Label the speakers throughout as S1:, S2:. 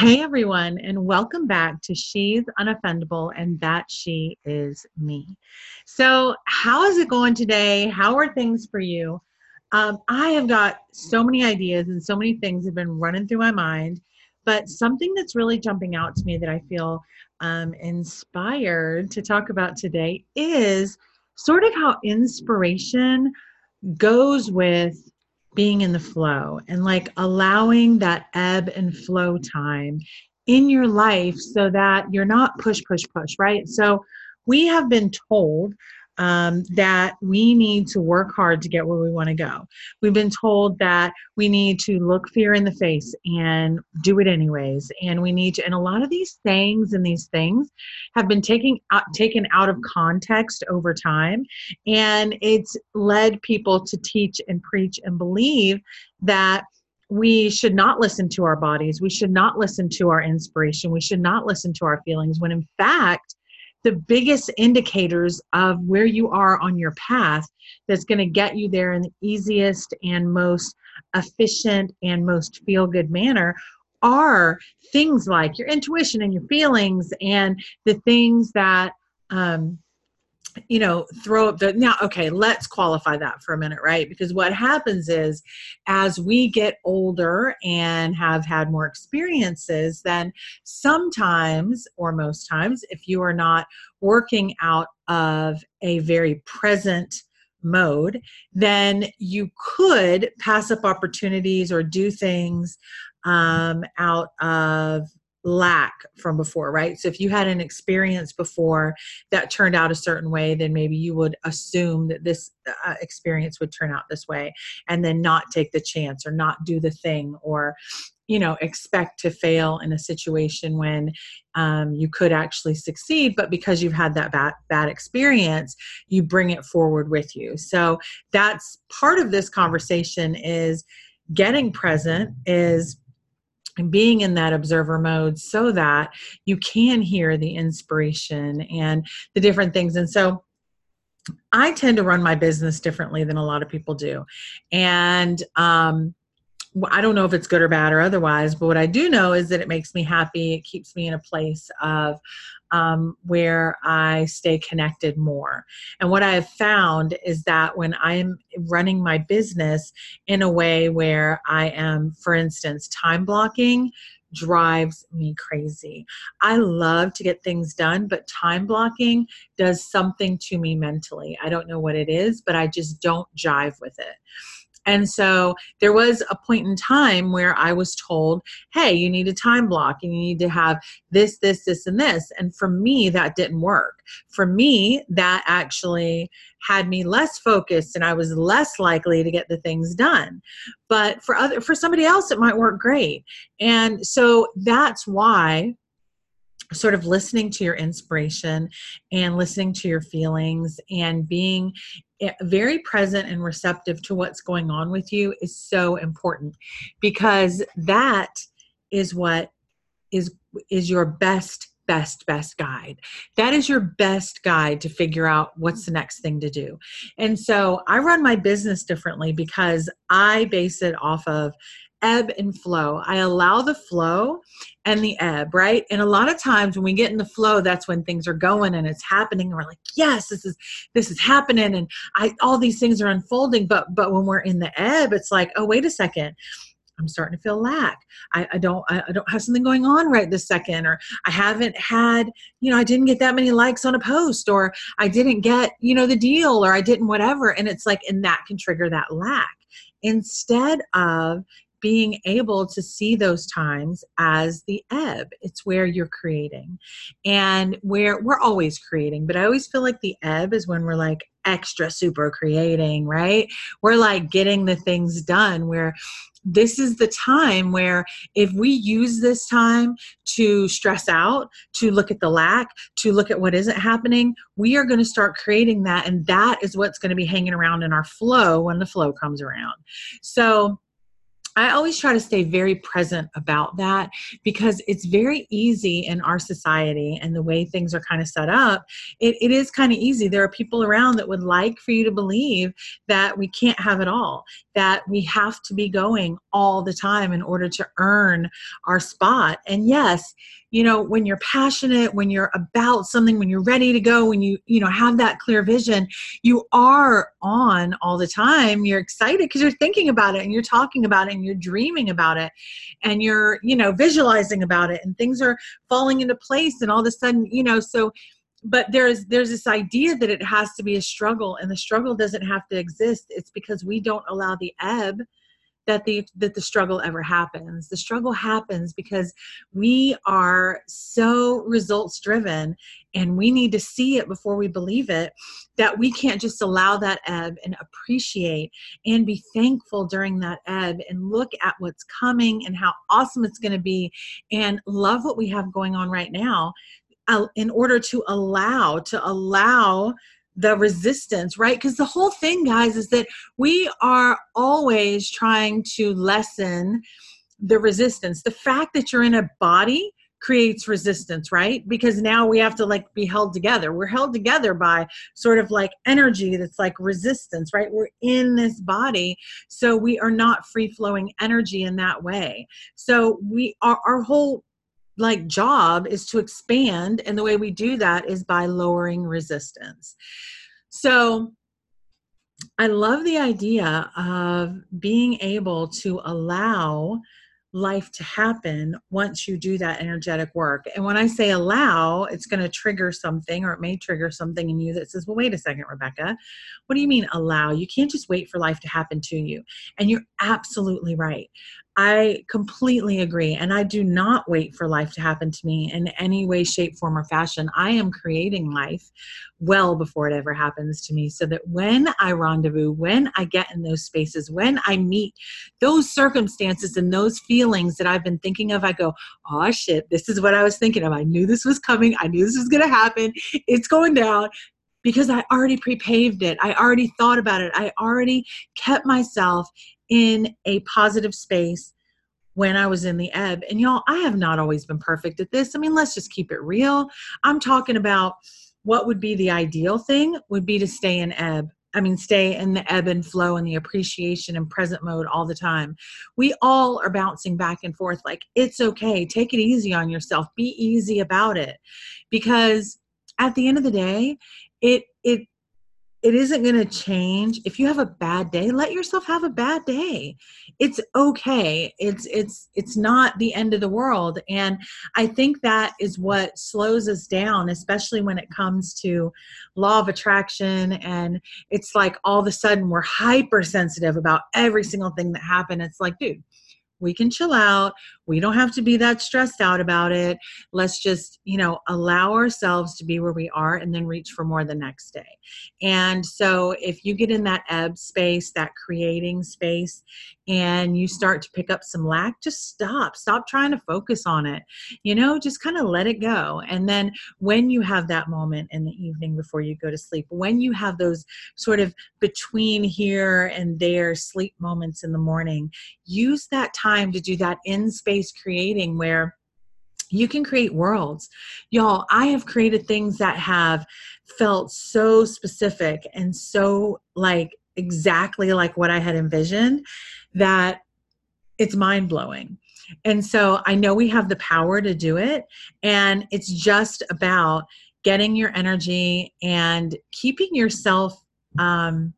S1: Hey everyone, and welcome back to She's Unoffendable and That She Is Me. So, how is it going today? How are things for you? Um, I have got so many ideas and so many things have been running through my mind, but something that's really jumping out to me that I feel um, inspired to talk about today is sort of how inspiration goes with being in the flow and like allowing that ebb and flow time in your life so that you're not push, push, push, right? So we have been told um, that we need to work hard to get where we want to go. We've been told that we need to look fear in the face and do it anyways. And we need to, and a lot of these sayings and these things have been taken out, taken out of context over time. And it's led people to teach and preach and believe that we should not listen to our bodies. We should not listen to our inspiration. We should not listen to our feelings when in fact, the biggest indicators of where you are on your path that's going to get you there in the easiest and most efficient and most feel good manner are things like your intuition and your feelings and the things that um, you know throw up the now okay let's qualify that for a minute right? Because what happens is as we get older and have had more experiences then sometimes or most times if you are not working out of a very present mode then you could pass up opportunities or do things um, out of lack from before, right? So if you had an experience before that turned out a certain way, then maybe you would assume that this uh, experience would turn out this way and then not take the chance or not do the thing or you know expect to fail in a situation when um, you could actually succeed but because you've had that bad, bad experience you bring it forward with you so that's part of this conversation is getting present is and being in that observer mode so that you can hear the inspiration and the different things. And so I tend to run my business differently than a lot of people do. And um, I don't know if it's good or bad or otherwise, but what I do know is that it makes me happy. It keeps me in a place of um, where I stay connected more. And what I have found is that when I'm running my business in a way where I am, for instance, time blocking, drives me crazy. I love to get things done, but time blocking does something to me mentally. I don't know what it is, but I just don't jive with it. And so there was a point in time where I was told, hey, you need a time block and you need to have this, this, this, and this. And for me, that didn't work. For me, that actually had me less focused and I was less likely to get the things done. But for other for somebody else it might work great. And so that's why sort of listening to your inspiration and listening to your feelings and being eh, very present and receptive to what's going on with you is so important because that is what is is your best best best guide. That is your best guide to figure out what's the next thing to do. And so i run my business differently because i base it off of ebb and flow. I allow the flow and the ebb, right? And a lot of times when we get in the flow, that's when things are going and it's happening. And we're like, yes, this is this is happening, and I all these things are unfolding. But but when we're in the ebb, it's like, oh, wait a second. I'm starting to feel lack. I, I don't I, I don't have something going on right this second, or I haven't had, you know, I didn't get that many likes on a post, or I didn't get, you know, the deal, or I didn't whatever. And it's like, and that can trigger that lack instead of being able to see those times as the ebb. It's where you're creating and where we're always creating, but I always feel like the ebb is when we're like extra super creating, right? We're like getting the things done where this is the time where if we use this time to stress out, to look at the lack, to look at what isn't happening, we are going to start creating that. And that is what's going to be hanging around in our flow when the flow comes around. So, I always try to stay very present about that because it's very easy in our society and the way things are kind of set up. It, it is kind of easy. There are people around that would like for you to believe that we can't have it all, that we have to be going all the time in order to earn our spot. And yes, you know when you're passionate when you're about something when you're ready to go when you you know have that clear vision you are on all the time. You're excited because you're thinking about it and you're talking about it and you're dreaming about it and you're you know visualizing about it and things are falling into place and all of a sudden you know so but there's there's this idea that it has to be a struggle and the struggle doesn't have to exist. It's because we don't allow the ebb that the that the struggle ever happens. The struggle happens because we are so results driven and we need to see it before we believe it that we can't just allow that ebb and appreciate and be thankful during that ebb and look at what's coming and how awesome it's going to be and love what we have going on right now uh, in order to allow to allow the resistance, right? Because the whole thing, guys, is that we are always trying to lessen the resistance. The fact that you're in a body creates resistance, right? Because now we have to like be held together. We're held together by sort of like energy that's like resistance, right? We're in this body, so we are not free flowing energy in that way. So we are our whole like job is to expand and the way we do that is by lowering resistance so i love the idea of being able to allow life to happen once you do that energetic work. And when I say allow, it's going to trigger something or it may trigger something in you that says, well, wait a second, Rebecca, what do you mean allow? You can't just wait for life to happen to you. And you're absolutely right. I completely agree. And I do not wait for life to happen to me in any way, shape, form, or fashion. I am creating life well before it ever happens to me so that when I rendezvous, when I get in those spaces, when I meet those circumstances and those feelings that I've been thinking of, I go, oh shit, this is what I was thinking of. I knew this was coming. I knew this was going to happen. It's going down because I already pre-paved it. I already thought about it. I already kept myself in a positive space when I was in the ebb. And y'all, I have not always been perfect at this. I mean, let's just keep it real. I'm talking about what would be the ideal thing would be to stay in ebb. I mean, stay in the ebb and flow and the appreciation and present mode all the time. We all are bouncing back and forth like, it's okay. Take it easy on yourself. Be easy about it. Because at the end of the day, it it it isn't going to change. If you have a bad day let yourself have a bad day. It's okay. It's it's it's not the end of the world. And i think that is what slows us down especially when it comes to law of attraction. And it's like all of a sudden we're hypersensitive about every single thing that happened. It's like dude we can chill out we don't have to be that stressed out about it. Let's just you know allow ourselves to be where we are and then reach for more the next day. And so if you get in that ebb space that creating space and you start to pick up some lack just stop. Stop trying to focus on it. You know just kind of let it go. And then when you have that moment in the evening before you go to sleep when you have those sort of between here and there sleep moments in the morning use that time to do that in space creating where you can create worlds. Y'all, I have created things that have felt so specific and so like exactly like what I had envisioned that it's mind blowing. And so I know we have the power to do it. And it's just about getting your energy and keeping yourself um,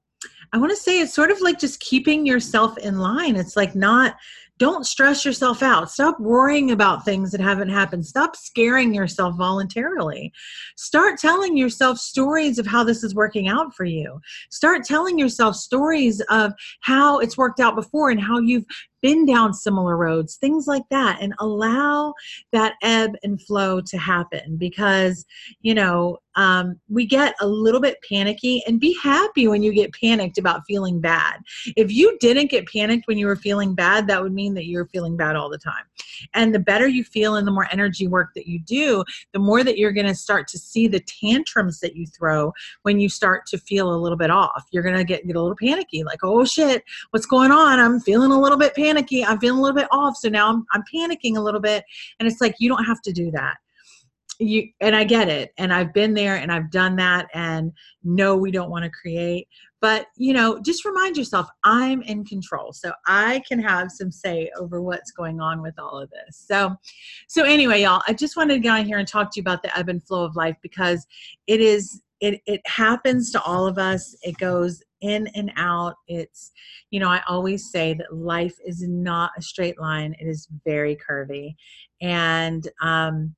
S1: I want to say it's sort of like just keeping yourself in line. It's like not don't stress yourself out. Stop worrying about things that haven't happened. Stop scaring yourself voluntarily. Start telling yourself stories of how this is working out for you. Start telling yourself stories of how it's worked out before and how you've been down similar roads, things like that, and allow that ebb and flow to happen because, you know, um, we get a little bit panicky and be happy when you get panicked about feeling bad. If you didn't get panicked when you were feeling bad, that would mean that you're feeling bad all the time. And the better you feel and the more energy work that you do, the more that you're going to start to see the tantrums that you throw when you start to feel a little bit off. You're going to get, get a little panicky, like, oh shit, what's going on? I'm feeling a little bit panicky I'm feeling a little bit off. So now I'm, I'm panicking a little bit. And it's like, you don't have to do that you and I get it and I've been there and I've done that and no we don't want to create but you know just remind yourself I'm in control so I can have some say over what's going on with all of this so so anyway y'all I just wanted to get on here and talk to you about the ebb and flow of life because it is it it happens to all of us. It goes in and out. It's you know I always say that life is not a straight line. It is very curvy. And um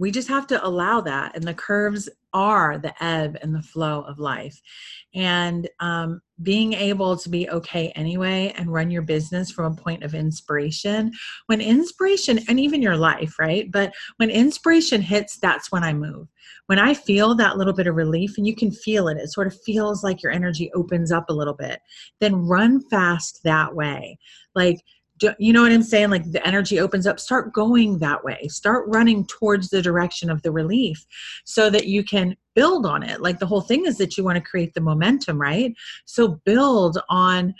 S1: we just have to allow that and the curves are the ebb and the flow of life. And um, being able to be okay anyway and run your business from a point of inspiration when inspiration and even your life right? But when inspiration hits that's when i move. When i feel that little bit of relief and you can feel it it sort of feels like your energy opens up a little bit then run fast that way. Like you know what I'm saying? Like the energy opens up, start going that way. Start running towards the direction of the relief so that you can build on it. Like the whole thing is that you want to create the momentum, right? So build on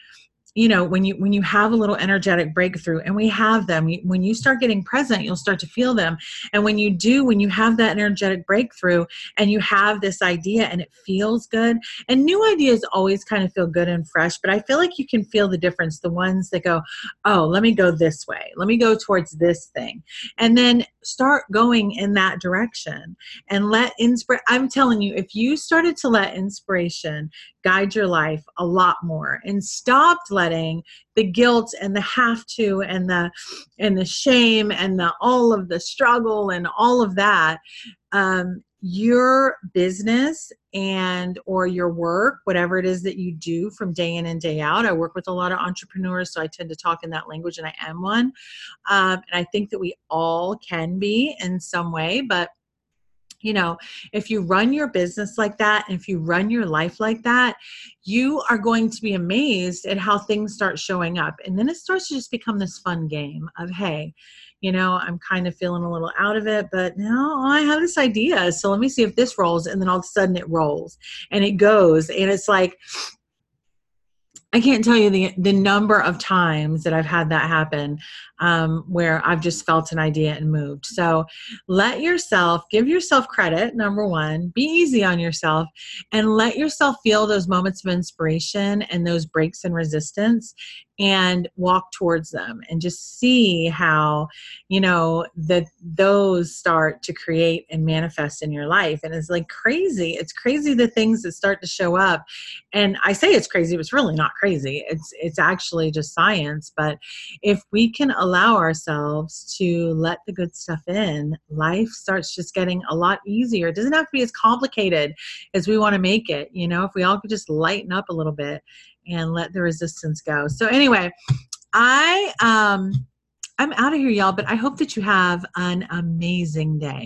S1: you know when you when you have a little energetic breakthrough and we have them when you start getting present you'll start to feel them. And when you do when you have that energetic breakthrough and you have this idea and it feels good and new ideas always kind of feel good and fresh but i feel like you can feel the difference the ones that go oh let me go this way. Let me go towards this thing. And then start going in that direction and let inspire i'm telling you if you started to let inspiration guide your life a lot more and stopped letting the guilt and the have to and the and the shame and the all of the struggle and all of that um, your business and or your work whatever it is that you do from day in and day out i work with a lot of entrepreneurs so i tend to talk in that language and i am one um, and i think that we all can be in some way but you know, if you run your business like that, and if you run your life like that, you are going to be amazed at how things start showing up. And then it starts to just become this fun game of, hey, you know, I'm kind of feeling a little out of it, but now I have this idea. So let me see if this rolls. And then all of a sudden it rolls and it goes. And it's like, I can't tell you the the number of times that I've had that happen um, where I've just felt an idea and moved. So let yourself give yourself credit. Number one, be easy on yourself, and let yourself feel those moments of inspiration and those breaks in resistance, and walk towards them and just see how you know that those start to create and manifest in your life. And it's like crazy. It's crazy the things that start to show up. And i say it's crazy but it's really not crazy. It's it's actually just science. But if we can allow ourselves to let the good stuff in life starts just getting a lot easier. It doesn't have to be as complicated as we want to make it. You know if we all could just lighten up a little bit and let the resistance go. So anyway, I um I'm out of here y'all, but I hope that you have an amazing day.